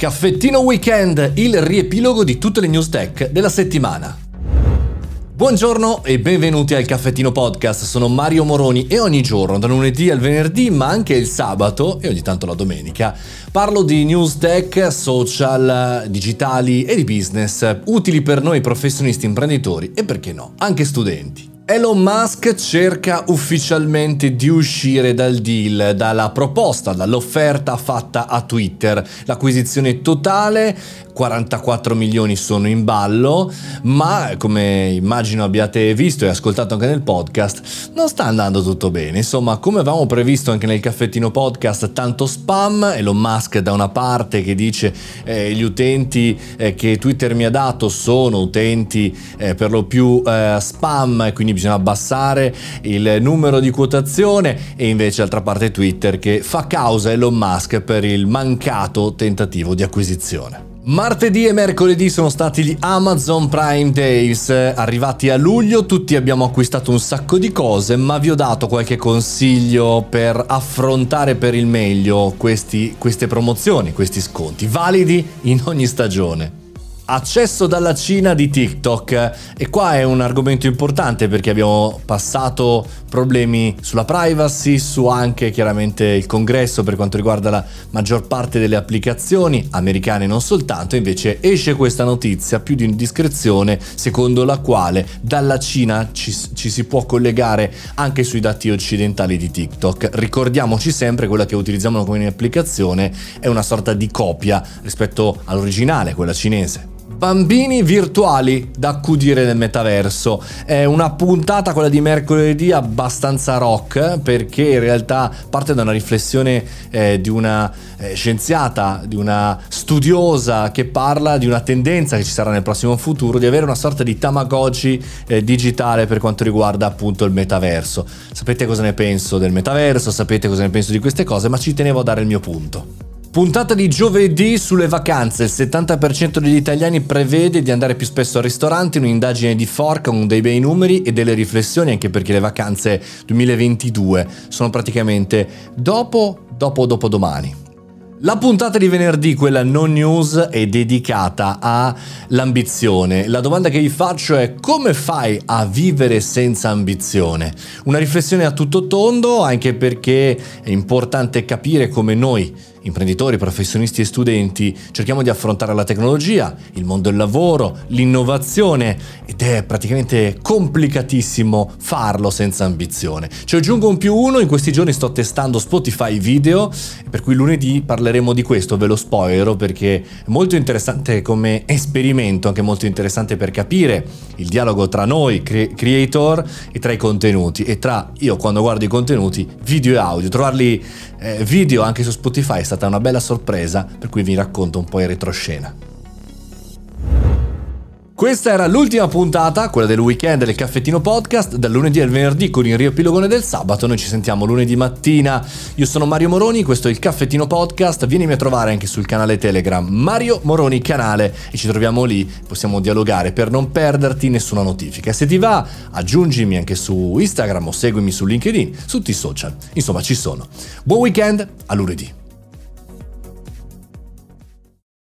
Caffettino Weekend, il riepilogo di tutte le news tech della settimana. Buongiorno e benvenuti al Caffettino Podcast, sono Mario Moroni e ogni giorno, da lunedì al venerdì, ma anche il sabato e ogni tanto la domenica, parlo di news tech, social, digitali e di business, utili per noi professionisti imprenditori e perché no, anche studenti. Elon Musk cerca ufficialmente di uscire dal deal, dalla proposta, dall'offerta fatta a Twitter. L'acquisizione totale 44 milioni sono in ballo, ma come immagino abbiate visto e ascoltato anche nel podcast, non sta andando tutto bene. Insomma, come avevamo previsto anche nel caffettino podcast, tanto spam, Elon Musk da una parte che dice eh, gli utenti eh, che Twitter mi ha dato sono utenti eh, per lo più eh, spam quindi bisogna abbassare il numero di quotazione e invece d'altra parte Twitter che fa causa Elon Musk per il mancato tentativo di acquisizione. Martedì e mercoledì sono stati gli Amazon Prime Days, arrivati a luglio tutti abbiamo acquistato un sacco di cose ma vi ho dato qualche consiglio per affrontare per il meglio questi, queste promozioni, questi sconti, validi in ogni stagione. Accesso dalla Cina di TikTok e qua è un argomento importante perché abbiamo passato problemi sulla privacy, su anche chiaramente il congresso per quanto riguarda la maggior parte delle applicazioni americane non soltanto, invece esce questa notizia più di indiscrezione secondo la quale dalla Cina ci, ci si può collegare anche sui dati occidentali di TikTok. Ricordiamoci sempre quella che utilizziamo come applicazione è una sorta di copia rispetto all'originale, quella cinese. Bambini virtuali da accudire nel metaverso. È una puntata, quella di mercoledì, abbastanza rock perché in realtà parte da una riflessione eh, di una eh, scienziata, di una studiosa che parla di una tendenza che ci sarà nel prossimo futuro di avere una sorta di Tamagotchi eh, digitale per quanto riguarda appunto il metaverso. Sapete cosa ne penso del metaverso, sapete cosa ne penso di queste cose, ma ci tenevo a dare il mio punto. Puntata di giovedì sulle vacanze. Il 70% degli italiani prevede di andare più spesso al ristorante. Un'indagine di Forca con dei bei numeri e delle riflessioni, anche perché le vacanze 2022 sono praticamente dopo, dopo, dopo domani. La puntata di venerdì, quella non news, è dedicata all'ambizione. La domanda che vi faccio è come fai a vivere senza ambizione? Una riflessione a tutto tondo, anche perché è importante capire come noi imprenditori, professionisti e studenti cerchiamo di affrontare la tecnologia, il mondo del lavoro, l'innovazione ed è praticamente complicatissimo farlo senza ambizione. Ci aggiungo un più uno, in questi giorni sto testando Spotify video, per cui lunedì parleremo di questo, ve lo spoilerò perché è molto interessante come esperimento, anche molto interessante per capire il dialogo tra noi cre- creator e tra i contenuti e tra io quando guardo i contenuti video e audio, trovarli eh, video anche su Spotify stata una bella sorpresa, per cui vi racconto un po' in retroscena. Questa era l'ultima puntata, quella del weekend del caffettino podcast, dal lunedì al venerdì con il riepilogone del sabato. Noi ci sentiamo lunedì mattina. Io sono Mario Moroni, questo è il caffettino podcast. Vienimi a trovare anche sul canale Telegram Mario Moroni canale e ci troviamo lì, possiamo dialogare per non perderti nessuna notifica. Se ti va, aggiungimi anche su Instagram o seguimi su LinkedIn, su tutti i social. Insomma, ci sono. Buon weekend, a lunedì.